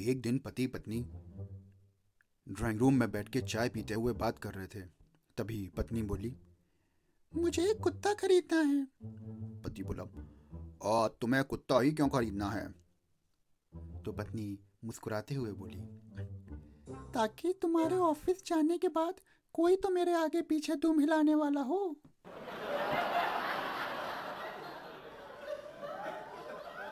एक दिन पति पत्नी ड्राइंग रूम में बैठ के चाय पीते हुए बात कर रहे थे। तभी पत्नी बोली, मुझे एक कुत्ता खरीदना है। पति बोला, आ, तुम्हें कुत्ता ही क्यों खरीदना है? तो पत्नी मुस्कुराते हुए बोली, ताकि तुम्हारे ऑफ़िस जाने के बाद कोई तो मेरे आगे पीछे दुम हिलाने वाला हो।